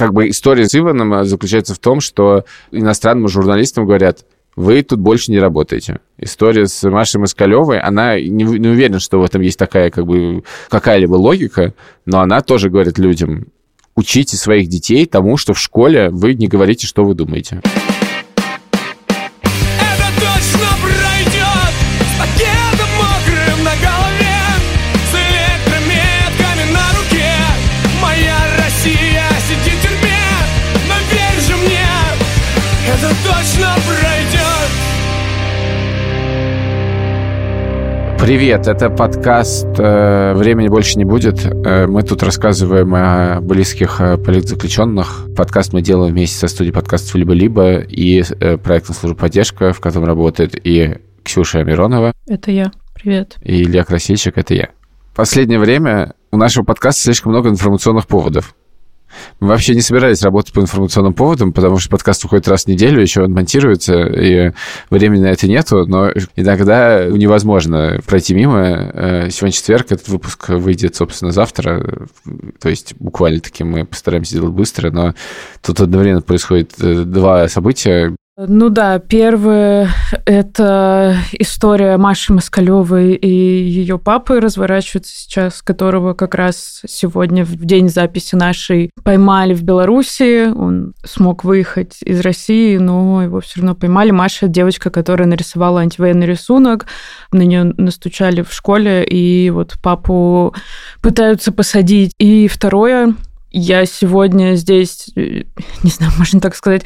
как бы история с Иваном э, заключается в том, что иностранным журналистам говорят, вы тут больше не работаете. История с Машей Москалевой, она не, не уверена, что в этом есть такая как бы какая-либо логика, но она тоже говорит людям, учите своих детей тому, что в школе вы не говорите, что вы думаете. Привет, это подкаст э, «Времени больше не будет». Э, мы тут рассказываем о близких э, политзаключенных. Подкаст мы делаем вместе со студией подкастов «Либо-либо» и проектом «Служба поддержка», в котором работает и Ксюша Миронова. Это я. Привет. И Илья Красильчик. Это я. В последнее время у нашего подкаста слишком много информационных поводов. Мы вообще не собирались работать по информационным поводам, потому что подкаст выходит раз в неделю, еще он монтируется, и времени на это нету, но иногда невозможно пройти мимо. Э, сегодня четверг, этот выпуск выйдет, собственно, завтра, то есть буквально-таки мы постараемся сделать быстро, но тут одновременно происходит э, два события. Ну да, первое – это история Маши Москалевой и ее папы разворачивается сейчас, которого как раз сегодня, в день записи нашей, поймали в Беларуси. Он смог выехать из России, но его все равно поймали. Маша – девочка, которая нарисовала антивоенный рисунок. На нее настучали в школе, и вот папу пытаются посадить. И второе – я сегодня здесь, э, не знаю, можно так сказать,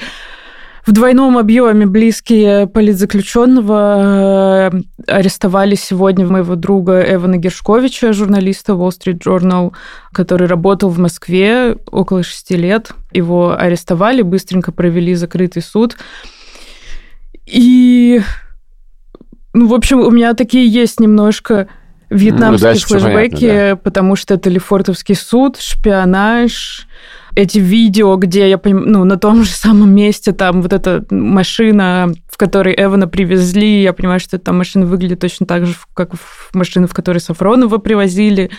в двойном объеме близкие политзаключенного э, арестовали сегодня моего друга Эвана Гершковича, журналиста Wall Street Journal, который работал в Москве около шести лет. Его арестовали, быстренько провели закрытый суд. И, ну, в общем, у меня такие есть немножко вьетнамские ну, флешбеки, понятно, да. потому что это Лефортовский суд, шпионаж, эти видео, где я понимаю, ну, на том же самом месте, там вот эта машина, в которой Эвана привезли, я понимаю, что эта машина выглядит точно так же, как машина, в которой Сафронова привозили.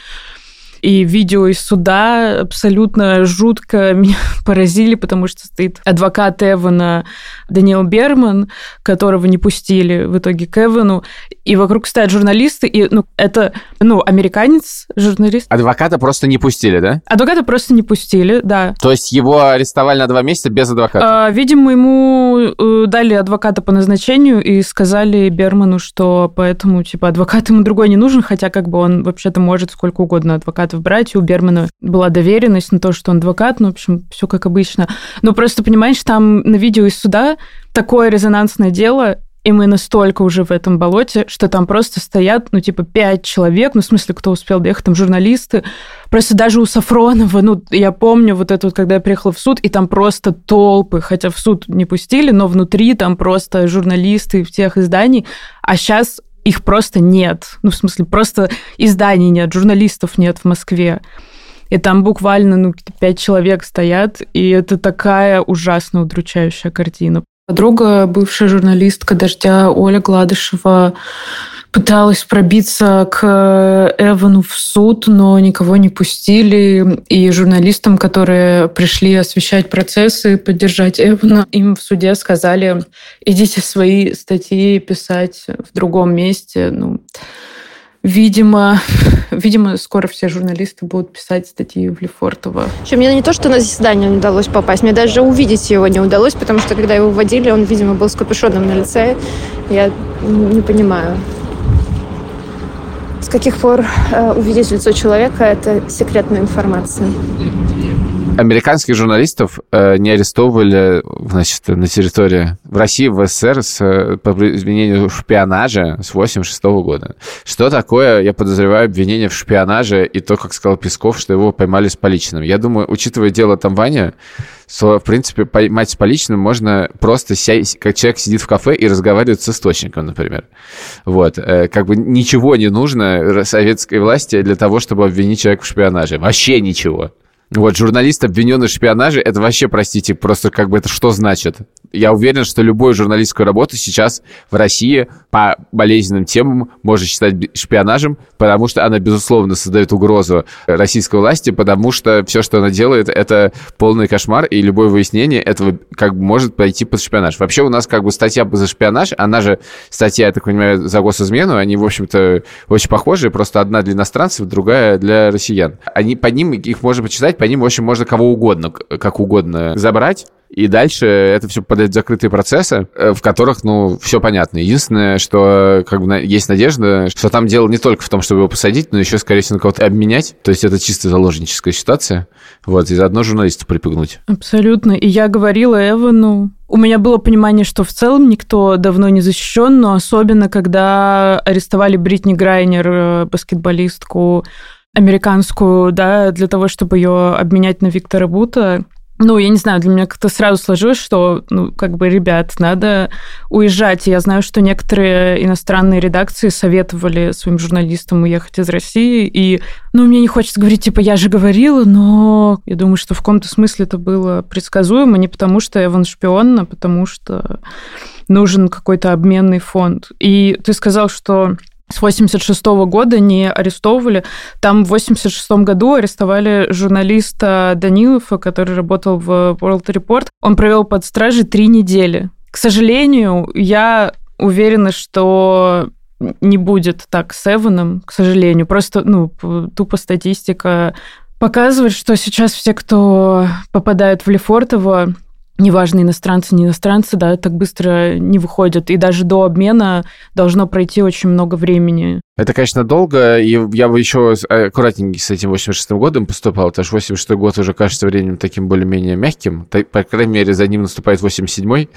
И видео из суда абсолютно жутко меня поразили, потому что стоит адвокат Эвана Даниэл Берман, которого не пустили в итоге к Эвану, и вокруг стоят журналисты, и ну, это, ну, американец, журналист. Адвоката просто не пустили, да? Адвоката просто не пустили, да. То есть его арестовали на два месяца без адвоката? А, видимо, ему э, дали адвоката по назначению и сказали Берману, что поэтому, типа, адвокат ему другой не нужен, хотя как бы он вообще-то может сколько угодно адвокатов брать. У Бермана была доверенность на то, что он адвокат, ну, в общем, все как обычно. Но просто, понимаешь, там на видео из суда такое резонансное дело, и мы настолько уже в этом болоте, что там просто стоят, ну, типа, пять человек, ну, в смысле, кто успел доехать, там журналисты. Просто даже у Сафронова, ну, я помню вот это вот, когда я приехала в суд, и там просто толпы, хотя в суд не пустили, но внутри там просто журналисты всех изданий. А сейчас их просто нет. Ну, в смысле, просто изданий нет, журналистов нет в Москве. И там буквально ну, пять человек стоят, и это такая ужасно удручающая картина. Подруга, бывшая журналистка «Дождя» Оля Гладышева пыталась пробиться к Эвану в суд, но никого не пустили. И журналистам, которые пришли освещать процессы, поддержать Эвана, им в суде сказали, идите свои статьи писать в другом месте. Ну, Видимо, видимо, скоро все журналисты будут писать статьи в Лефортово. Еще мне не то, что на заседание не удалось попасть, мне даже увидеть его не удалось, потому что когда его вводили, он, видимо, был с капюшоном на лице. Я не понимаю. С каких пор э, увидеть лицо человека – это секретная информация? Американских журналистов э, не арестовывали значит, на территории в России, в СССР с, э, по обвинению в шпионаже с 86 года. Что такое, я подозреваю, обвинение в шпионаже и то, как сказал Песков, что его поймали с поличным. Я думаю, учитывая дело там Ваня, что, в принципе, поймать с поличным можно просто, сядь, как человек сидит в кафе и разговаривает с источником, например. Вот. Э, как бы ничего не нужно советской власти для того, чтобы обвинить человека в шпионаже. Вообще ничего. Вот, журналист, обвиненный в шпионаже, это вообще, простите, просто как бы это что значит? Я уверен, что любую журналистскую работу сейчас в России по болезненным темам можно считать шпионажем, потому что она, безусловно, создает угрозу российской власти, потому что все, что она делает, это полный кошмар, и любое выяснение этого как бы может пойти под шпионаж. Вообще у нас как бы статья за шпионаж, она же статья, я так понимаю, за госизмену, они, в общем-то, очень похожие, просто одна для иностранцев, другая для россиян. Они, под ним их можно почитать, по ним, в общем, можно кого угодно, как угодно забрать. И дальше это все попадает в закрытые процессы, э, в которых, ну, все понятно. Единственное, что как бы есть надежда, что там дело не только в том, чтобы его посадить, но еще, скорее всего, на кого-то обменять. То есть это чисто заложническая ситуация. Вот, и заодно журналисту припугнуть. Абсолютно. И я говорила Эвану, у меня было понимание, что в целом никто давно не защищен, но особенно когда арестовали Бритни Грайнер, э, баскетболистку американскую, да, для того, чтобы ее обменять на Виктора Бута, ну, я не знаю, для меня как-то сразу сложилось, что, ну, как бы, ребят, надо уезжать. Я знаю, что некоторые иностранные редакции советовали своим журналистам уехать из России, и, ну, мне не хочется говорить, типа, я же говорила, но я думаю, что в каком-то смысле это было предсказуемо, не потому что Эван шпион, а потому что нужен какой-то обменный фонд. И ты сказал, что с 86 года не арестовывали. Там в 86 году арестовали журналиста Данилова, который работал в World Report. Он провел под стражей три недели. К сожалению, я уверена, что не будет так с Эваном, к сожалению. Просто, ну, тупо статистика показывает, что сейчас все, кто попадают в Лефортово, неважно, иностранцы, не иностранцы, да, так быстро не выходят. И даже до обмена должно пройти очень много времени. Это, конечно, долго, и я бы еще аккуратненький с этим 86 годом поступал, потому что 86 год уже кажется временем таким более-менее мягким, по крайней мере, за ним наступает 87-й,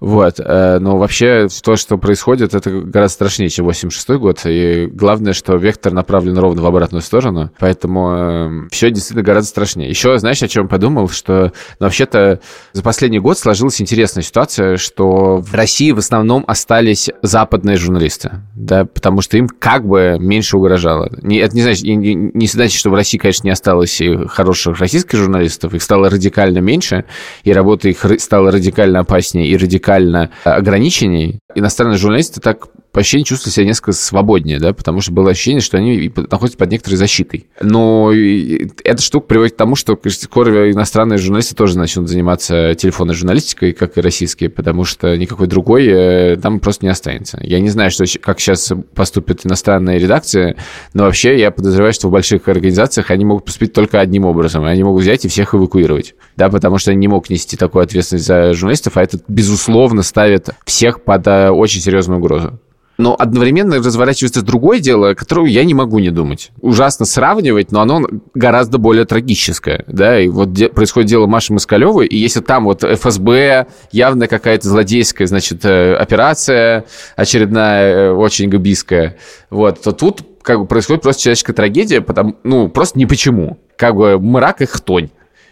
вот. Э, но вообще то, что происходит, это гораздо страшнее, чем 86 год. И главное, что вектор направлен ровно в обратную сторону. Поэтому э, все действительно гораздо страшнее. Еще, знаешь, о чем подумал? Что ну, вообще-то за последний год сложилась интересная ситуация, что в России в основном остались западные журналисты. Да, потому что им как бы меньше угрожало. Не, это не значит, не, не значит, что в России, конечно, не осталось хороших российских журналистов. Их стало радикально меньше, и работа их стала радикально опаснее и радикально радикально ограничений, иностранные журналисты так по ощущению чувствовали себя несколько свободнее, да, потому что было ощущение, что они находятся под некоторой защитой. Но эта штука приводит к тому, что скоро иностранные журналисты тоже начнут заниматься телефонной журналистикой, как и российские, потому что никакой другой э, там просто не останется. Я не знаю, что, как сейчас поступят иностранные редакции, но вообще я подозреваю, что в больших организациях они могут поступить только одним образом. Они могут взять и всех эвакуировать, да, потому что они не могут нести такую ответственность за журналистов, а это, безусловно, ставит всех под э, очень серьезную угрозу. Но одновременно разворачивается другое дело, которое я не могу не думать. Ужасно сравнивать, но оно гораздо более трагическое. Да? И вот де- происходит дело Маши Москалевой, и если там вот ФСБ, явно какая-то злодейская, значит, э, операция очередная, э, очень губийская, вот, то тут как бы происходит просто человеческая трагедия, потому, ну, просто не почему. Как бы мрак и хтонь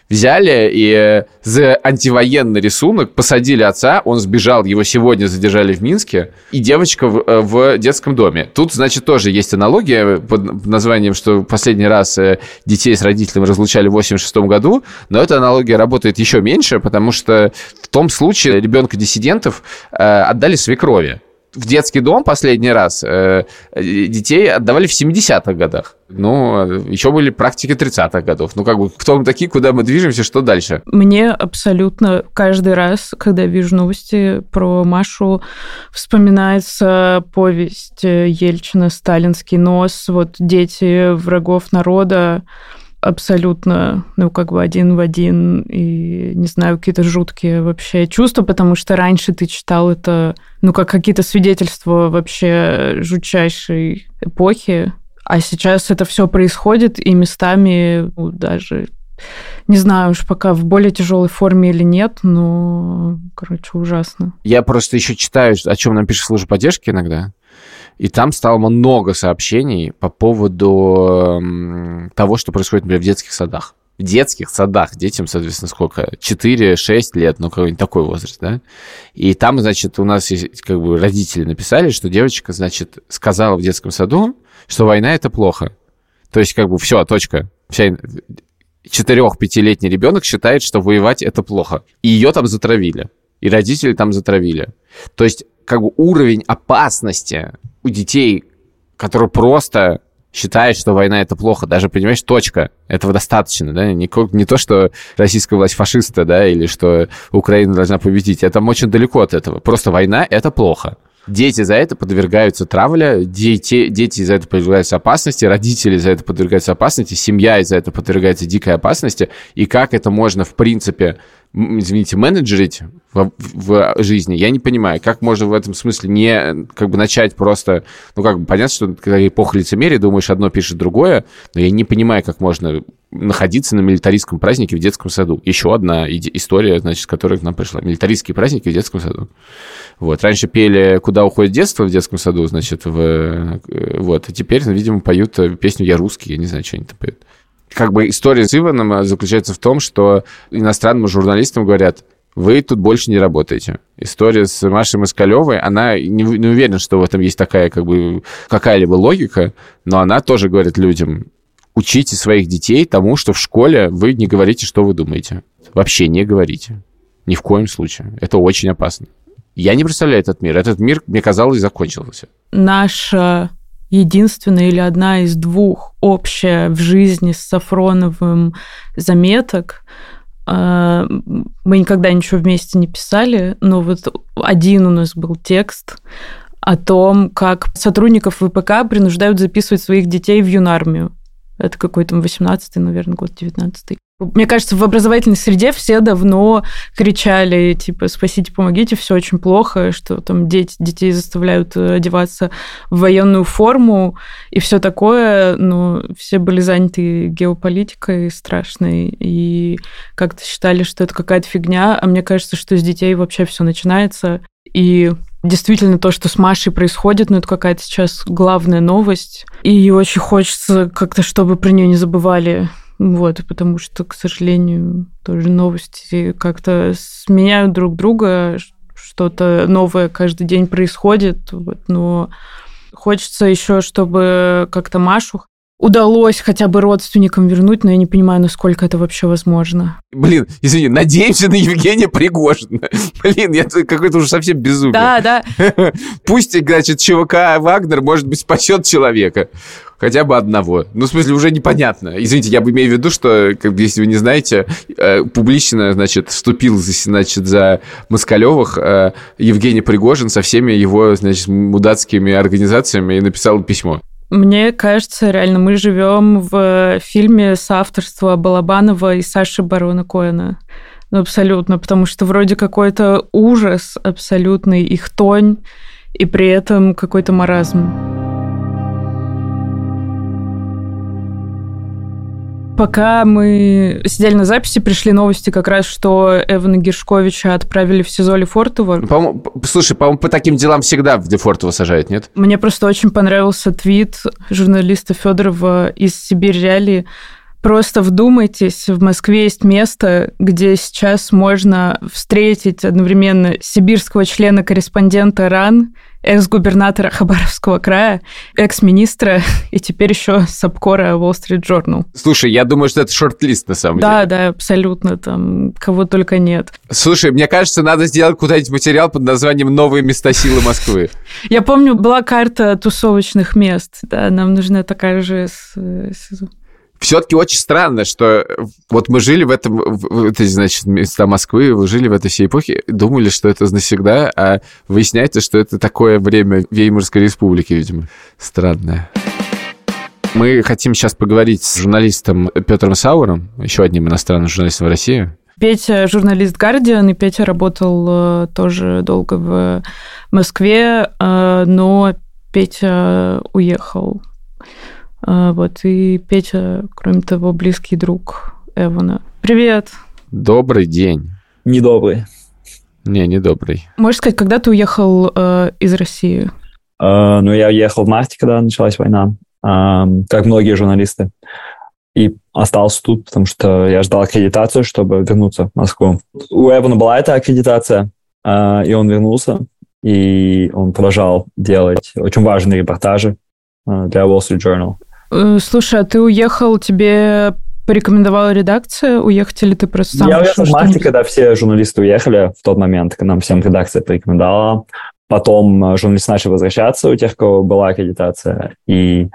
взяли и э, за антивоенный рисунок посадили отца, он сбежал, его сегодня задержали в Минске, и девочка в, э, в детском доме. Тут, значит, тоже есть аналогия под названием, что последний раз э, детей с родителями разлучали в 86 году, но эта аналогия работает еще меньше, потому что в том случае ребенка диссидентов отдали свекрови в детский дом последний раз э, детей отдавали в 70-х годах. Ну, еще были практики 30-х годов. Ну, как бы, кто мы такие, куда мы движемся, что дальше? Мне абсолютно каждый раз, когда вижу новости про Машу, вспоминается повесть Ельчина «Сталинский нос», вот «Дети врагов народа», абсолютно, ну, как бы один в один, и, не знаю, какие-то жуткие вообще чувства, потому что раньше ты читал это, ну, как какие-то свидетельства вообще жутчайшей эпохи, а сейчас это все происходит, и местами ну, даже не знаю уж пока в более тяжелой форме или нет, но, короче, ужасно. Я просто еще читаю, о чем нам пишет служба поддержки иногда. И там стало много сообщений по поводу того, что происходит, например, в детских садах. В детских садах детям, соответственно, сколько? 4-6 лет, ну, какой-нибудь такой возраст, да? И там, значит, у нас есть, как бы родители написали, что девочка, значит, сказала в детском саду, что война — это плохо. То есть, как бы, все, точка. Вся четырех-пятилетний ребенок считает, что воевать это плохо. И ее там затравили. И родители там затравили. То есть, как бы уровень опасности у детей, который просто считает, что война это плохо. Даже, понимаешь, точка. Этого достаточно, да? Не, не то, что российская власть фашиста, да, или что Украина должна победить. Это очень далеко от этого. Просто война это плохо. Дети за это подвергаются травле, дети, дети за это подвергаются опасности, родители за это подвергаются опасности, семья из-за это подвергается дикой опасности. И как это можно, в принципе, извините, менеджерить в, в жизни, я не понимаю, как можно в этом смысле не как бы начать просто, ну как бы понятно, что когда эпоха лицемерия, думаешь, одно пишет другое, но я не понимаю, как можно находиться на милитаристском празднике в детском саду. Еще одна история, значит, которая к нам пришла. Милитаристские праздники в детском саду. Вот. Раньше пели «Куда уходит детство» в детском саду, значит, в... Э, вот. И теперь, видимо, поют песню «Я русский», я не знаю, что они там поют как бы история с Иваном э, заключается в том, что иностранным журналистам говорят, вы тут больше не работаете. История с Машей Москалевой, она не, не уверена, что в этом есть такая как бы какая-либо логика, но она тоже говорит людям, учите своих детей тому, что в школе вы не говорите, что вы думаете. Вообще не говорите. Ни в коем случае. Это очень опасно. Я не представляю этот мир. Этот мир, мне казалось, закончился. Наша единственная или одна из двух общая в жизни с Сафроновым заметок. А, мы никогда ничего вместе не писали, но вот один у нас был текст о том, как сотрудников ВПК принуждают записывать своих детей в юнармию. Это какой-то 18-й, наверное, год 19-й. Мне кажется, в образовательной среде все давно кричали, типа, спасите, помогите, все очень плохо, что там дети, детей заставляют э, одеваться в военную форму и все такое, но все были заняты геополитикой страшной и как-то считали, что это какая-то фигня, а мне кажется, что с детей вообще все начинается. И действительно то, что с Машей происходит, ну, это какая-то сейчас главная новость. И очень хочется как-то, чтобы про нее не забывали вот, потому что, к сожалению, тоже новости как-то сменяют друг друга, что-то новое каждый день происходит, вот, но хочется еще, чтобы как-то Машу удалось хотя бы родственникам вернуть, но я не понимаю, насколько это вообще возможно. Блин, извини, надеемся на Евгения Пригожина. Блин, я какой-то уже совсем безумие. Да, да. Пусть, значит, ЧВК Вагнер, может быть, спасет человека. Хотя бы одного. Ну, в смысле, уже непонятно. Извините, я бы имею в виду, что, как бы, если вы не знаете, э, публично, значит, вступил, значит, за Москалевых э, Евгений Пригожин со всеми его, значит, мудацкими организациями и написал письмо. Мне кажется, реально мы живем в фильме с авторства Балабанова и Саши Барона Коэна. Ну, абсолютно, потому что вроде какой-то ужас абсолютный, их тонь, и при этом какой-то маразм. Пока мы сидели на записи, пришли новости как раз, что Эвана Гершковича отправили в СИЗО Лефортово. По Слушай, по-моему, по таким делам всегда в Лефортово сажают, нет? Мне просто очень понравился твит журналиста Федорова из Сибирь Реалии. Просто вдумайтесь, в Москве есть место, где сейчас можно встретить одновременно сибирского члена-корреспондента РАН экс-губернатора Хабаровского края, экс-министра и теперь еще Сапкора Wall Street Journal. Слушай, я думаю, что это шорт-лист на самом да, деле. Да, да, абсолютно, там кого только нет. Слушай, мне кажется, надо сделать куда-нибудь материал под названием «Новые места силы Москвы». Я помню, была карта тусовочных мест, да, нам нужна такая же все-таки очень странно, что вот мы жили в этом, в этой, значит, места Москвы, вы жили в этой всей эпохе, думали, что это навсегда, а выясняется, что это такое время Веймарской республики, видимо. Странное. Мы хотим сейчас поговорить с журналистом Петром Сауром, еще одним иностранным журналистом в России. Петя журналист Guardian, и Петя работал э, тоже долго в Москве, э, но Петя уехал вот, и Петя, кроме того, близкий друг Эвана. Привет! Добрый день. Недобрый. Не, не добрый. Можешь сказать, когда ты уехал э, из России? Э, ну, я уехал в марте, когда началась война, э, как многие журналисты. И остался тут, потому что я ждал аккредитацию, чтобы вернуться в Москву. У Эвана была эта аккредитация, э, и он вернулся, и он продолжал делать очень важные репортажи э, для Wall Street Journal. Э, слушай, а ты уехал, тебе порекомендовала редакция уехать, или ты просто сам Я уехал в марте, когда все журналисты уехали в тот момент, когда нам всем редакция порекомендовала. Потом э, журналисты начали возвращаться у тех, у кого была аккредитация. И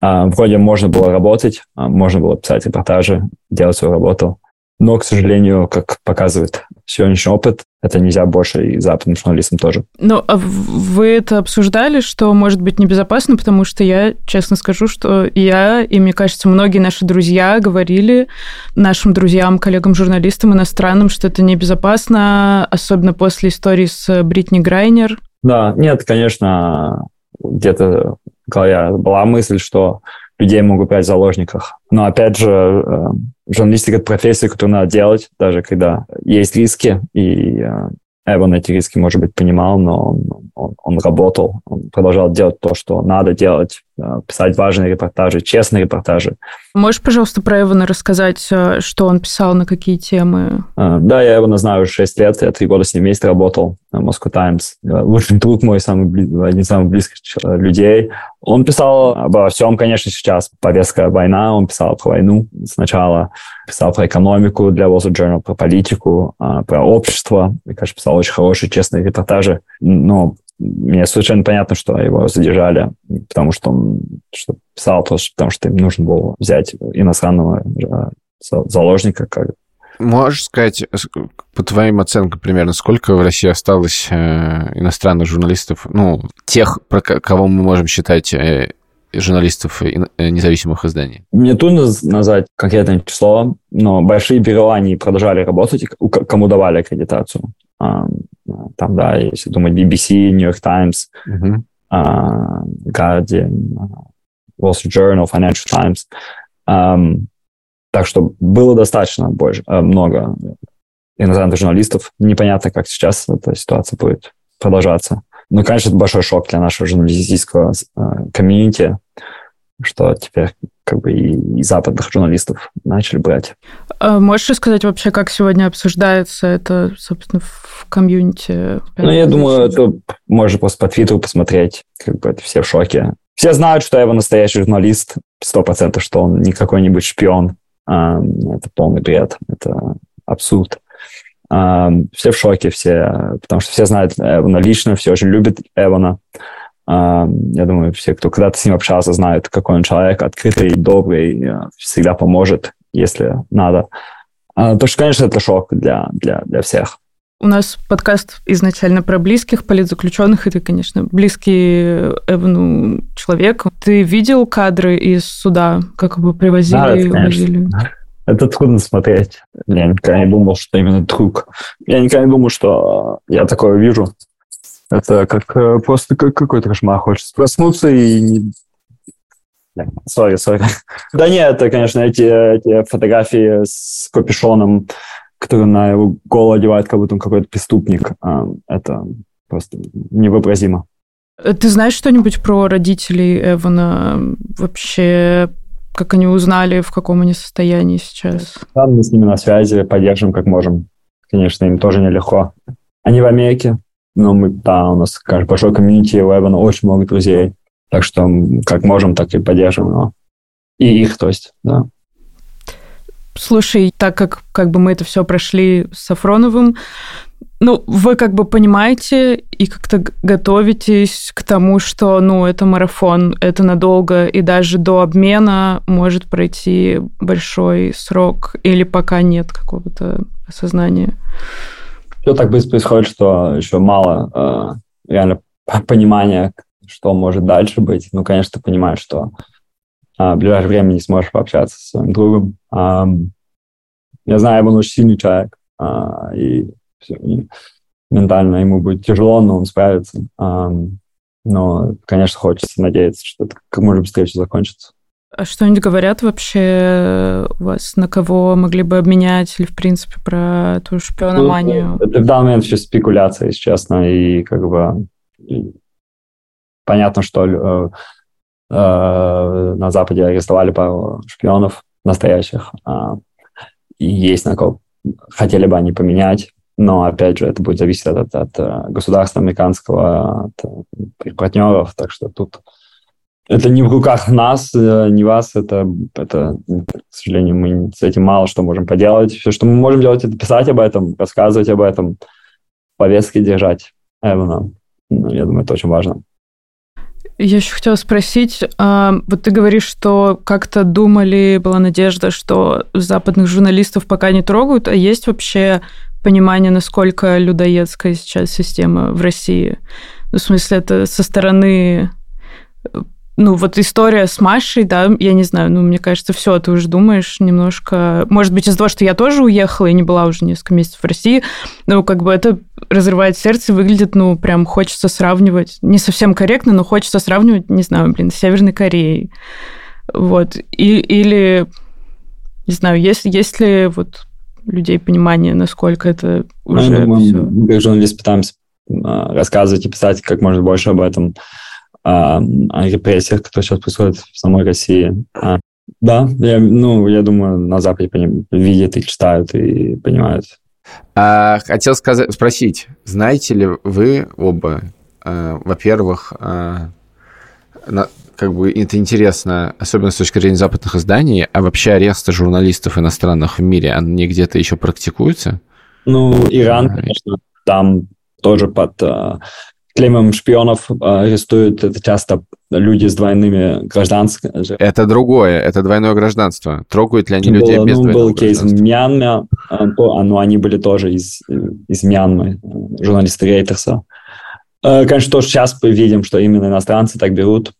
а, вроде можно было работать, а, можно было писать репортажи, делать свою работу. Но, к сожалению, как показывает сегодняшний опыт, это нельзя больше и западным журналистам тоже. Ну, а вы это обсуждали, что может быть небезопасно, потому что я, честно скажу, что я, и мне кажется, многие наши друзья говорили нашим друзьям, коллегам-журналистам иностранным, что это небезопасно, особенно после истории с Бритни Грайнер. Да, нет, конечно, где-то в голове была мысль, что людей могут брать в заложниках. Но опять же, э, журналистика – это профессия, которую надо делать, даже когда есть риски, и э, Эван эти риски, может быть, понимал, но он, он, он работал, он продолжал делать то, что надо делать, писать важные репортажи, честные репортажи. Можешь, пожалуйста, про Эвана рассказать, э, что он писал, на какие темы? Э, Да, я его знаю уже 6 лет, я 3 года с ним вместе работал на Moscow Times. Э, Лучший друг мой, самый, один из самых близких людей. Он писал обо всем, конечно, сейчас. Повестка война, он писал про войну сначала, писал про экономику для Wall Street Journal, про политику, а, про общество. Мне кажется, писал очень хорошие, честные репортажи. Но мне совершенно понятно, что его задержали, потому что он что писал, просто потому что им нужно было взять иностранного э, за- заложника, как Можешь сказать, с- по твоим оценкам примерно, сколько в России осталось э, иностранных журналистов, ну, тех, про ко- кого мы можем считать э, журналистов э, независимых изданий? Мне трудно назвать конкретное число, но большие они продолжали работать, кому давали аккредитацию. А, Там, да, если думать BBC, New York Times, а, Guardian, а, Wall Street Journal, Financial Times. Так что было достаточно больше, а, много иностранных журналистов. Непонятно, как сейчас эта ситуация будет продолжаться. Ну, конечно, это большой шок для нашего журналистического а, комьюнити, что теперь как бы и, и западных журналистов начали брать. А Можешь рассказать вообще, как сегодня обсуждается это, собственно, в комьюнити? Ну, я думаю, это можно просто по твиттеру посмотреть, как бы это все в шоке. Все знают, что Эва настоящий журналист, сто процентов, что он не какой-нибудь шпион. Это полный бред, это абсурд. Все в шоке, все, потому что все знают Эвана лично, все очень любят Эвана. А, Я думаю, все, кто когда-то с ним общался, знают, какой он человек, открытый, добрый, э, всегда поможет, если надо. А, То, что, конечно, это шок для, для, для всех. У нас подкаст изначально про близких политзаключенных, и ты, конечно, близкий Эвану человек. Ты видел кадры из суда, как его привозили Да, это, увозили? Это трудно смотреть. Я никогда не думал, что именно друг. Я никогда не думал, что я такое вижу. Это как э, просто как какой-то кошмар. Хочется проснуться и... не- Сори, сори. Да нет, это, конечно, эти, эти фотографии с капюшоном, которые на его голову одевают, как будто он какой-то преступник. а, Это просто невообразимо. Ты знаешь что-нибудь про родителей Эвана? Вообще, как они узнали, в каком они состоянии сейчас? Да, мы с ними на связи, поддерживаем как можем. Конечно, им тоже нелегко. Они в Америке, но мы, да, у нас конечно, большой комьюнити, у Эвана очень много друзей. Так что как можем, так и поддерживаем его. И их, то есть, да. Слушай, так как как бы мы это все прошли с Сафроновым, ну, вы как бы понимаете и как-то готовитесь к тому, что, ну, это марафон, это надолго, и даже до обмена может пройти большой срок, или пока нет какого-то осознания. Все так быстро происходит, что еще мало э, реально понимания, что может дальше быть. Ну, конечно, ты понимаешь, что а, в ближайшее время не сможешь пообщаться со своим другом. Ам, я знаю, он очень сильный человек, а, и, всё, и ментально ему будет тяжело, но он справится. Ам, но, конечно, хочется надеяться, что это как можно быстрее все закончится. А что-нибудь говорят вообще у вас, на кого могли бы обменять, или, в принципе, про ту шпиономанию? Это в данный момент все спекуляция, если честно, и как бы понятно, что э, э, на Западе арестовали пару шпионов настоящих, а, и есть на кого хотели бы они поменять, но, опять же, это будет зависеть от, от, от, э, государства американского, от э, партнеров, так что тут это не в руках нас, э, не вас, это, это, к сожалению, мы с этим мало что можем поделать. Все, что мы можем делать, это писать об этом, рассказывать об этом, повестки держать Эвана. Ну, я думаю, это очень важно. Я еще хотела спросить, а, вот ты говоришь, что как-то думали, была надежда, что западных журналистов пока не трогают, а есть вообще понимание, насколько людоедская сейчас система в России? Ну, в смысле, это со стороны ну, вот история с Машей, да, я не знаю, ну, мне кажется, все, ты уже думаешь немножко... Может быть, из-за того, что я тоже уехала и не была уже несколько месяцев в России, ну, как бы это разрывает сердце, выглядит, ну, прям хочется сравнивать, не совсем корректно, но хочется сравнивать, не знаю, блин, с Северной Кореей. Вот. И, или, не знаю, есть, есть ли вот людей понимание, насколько это ну, уже ну, мы, мы, как журналисты пытаемся а, рассказывать и писать как можно больше об этом о, о репрессиях, которые сейчас происходят в самой России. А, да, я, ну, я думаю, на Западе поним, видят и читают и понимают. А, хотел сказать, спросить, знаете ли вы оба, а, во-первых, а, на, как бы это интересно, особенно с точки зрения западных изданий, а вообще аресты журналистов иностранных в мире, они где-то еще практикуются? Ну, Иран, конечно, там тоже под клеймом шпионов а, арестуют это часто люди с двойными гражданствами. Это другое, это двойное гражданство. Трогают ли они было, людей без ну, двойного был кейс в Мьянме, а, но они были тоже из, из Мьянмы, журналисты Рейтерса. А, конечно, тоже сейчас мы видим, что именно иностранцы так берут.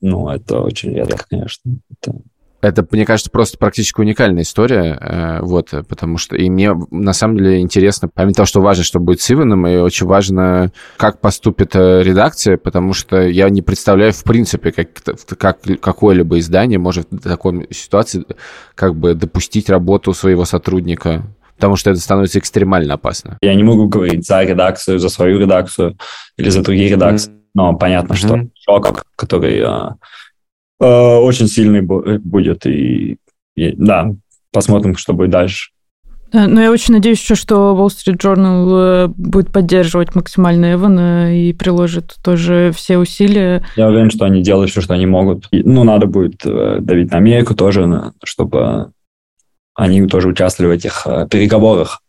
Ну, это очень редко, конечно. Это это, мне кажется, просто практически уникальная история, э, вот, потому что и мне на самом деле интересно, помимо того, что важно, что будет с Иваном, и очень важно, как поступит э, редакция, потому что я не представляю, в принципе, как, как какое-либо издание может в такой ситуации как бы допустить работу своего сотрудника потому что это становится экстремально опасно. Я не могу говорить за редакцию, за свою редакцию или за другие редакции, mm-hmm. но понятно, что mm-hmm. шок, который Э, очень сильный э, будет. И, и да, посмотрим, что будет дальше. Да, но я очень надеюсь еще, что Wall Street Journal э, будет поддерживать максимально Эвана и приложит тоже все усилия. Я уверен, что они делают все, что они могут. И, ну, надо будет давить на Америку тоже, чтобы они тоже участвовали в этих переговорах.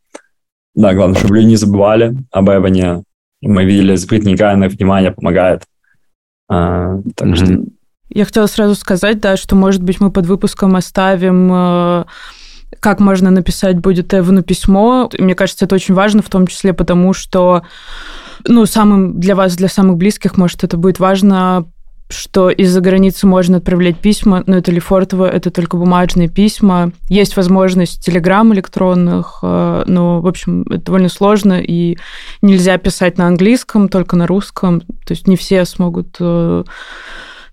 Да, главное, чтобы люди не забывали об Эване. Мы видели, с Бритни внимание помогает. А, так mm-hmm. что я хотела сразу сказать, да, что, может быть, мы под выпуском оставим э, как можно написать будет Эвану письмо. Мне кажется, это очень важно, в том числе потому, что ну, самым для вас, для самых близких, может, это будет важно, что из-за границы можно отправлять письма, но это Лефортово, это только бумажные письма. Есть возможность телеграмм электронных, э, но, в общем, это довольно сложно, и нельзя писать на английском, только на русском. То есть не все смогут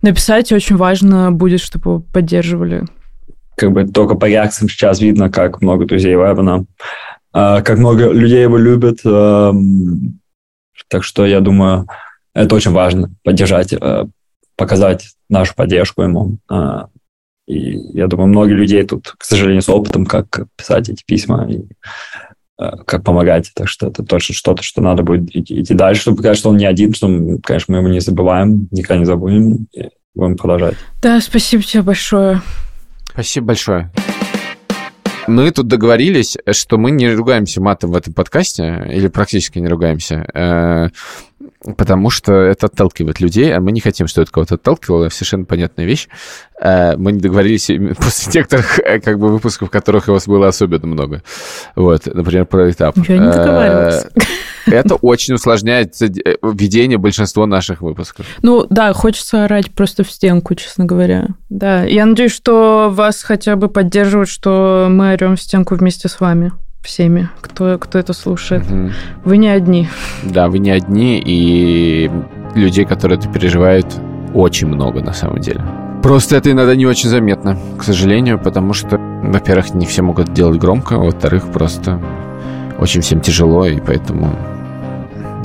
написать, очень важно будет, чтобы поддерживали. Как бы только по реакциям сейчас видно, как много друзей Эвана, как много людей его любят. Эм, так что я думаю, это очень важно, поддержать, э, показать нашу поддержку ему. Э, и я думаю, многие людей тут, к сожалению, с опытом, как писать эти письма и как помогать. Так что это точно что-то, что надо будет идти дальше, чтобы показать, что он не один, что, конечно, мы его не забываем, никогда не забудем, и будем продолжать. Да, спасибо тебе большое. Спасибо большое. Мы тут договорились, что мы не ругаемся матом в этом подкасте, или практически не ругаемся потому что это отталкивает людей, а мы не хотим, чтобы это кого-то отталкивало, совершенно понятная вещь. Э, мы не договорились после некоторых э, как бы, выпусков, которых у вас было особенно много. Вот, например, про этап. Я не договаривалась. Э, это очень усложняет ведение большинства наших выпусков. Ну да, хочется орать просто в стенку, честно говоря. Да, я надеюсь, что вас хотя бы поддерживают, что мы орем в стенку вместе с вами всеми, кто, кто это слушает. Угу. Вы не одни. Да, вы не одни, и людей, которые это переживают, очень много на самом деле. Просто это иногда не очень заметно, к сожалению, потому что, во-первых, не все могут делать громко, а во-вторых, просто очень всем тяжело, и поэтому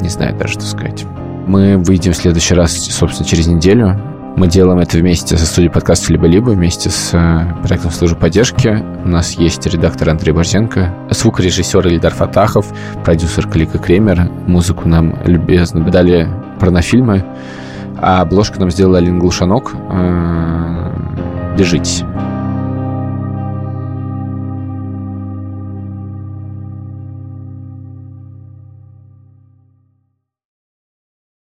не знаю даже, что сказать. Мы выйдем в следующий раз, собственно, через неделю. Мы делаем это вместе со студией подкаста «Либо-либо», вместе с э, проектом службы поддержки. У нас есть редактор Андрей Борзенко, звукорежиссер Ильдар Фатахов, продюсер Клика Кремер. Музыку нам любезно дали порнофильмы. а обложку нам сделал Алин Глушанок. Бежите.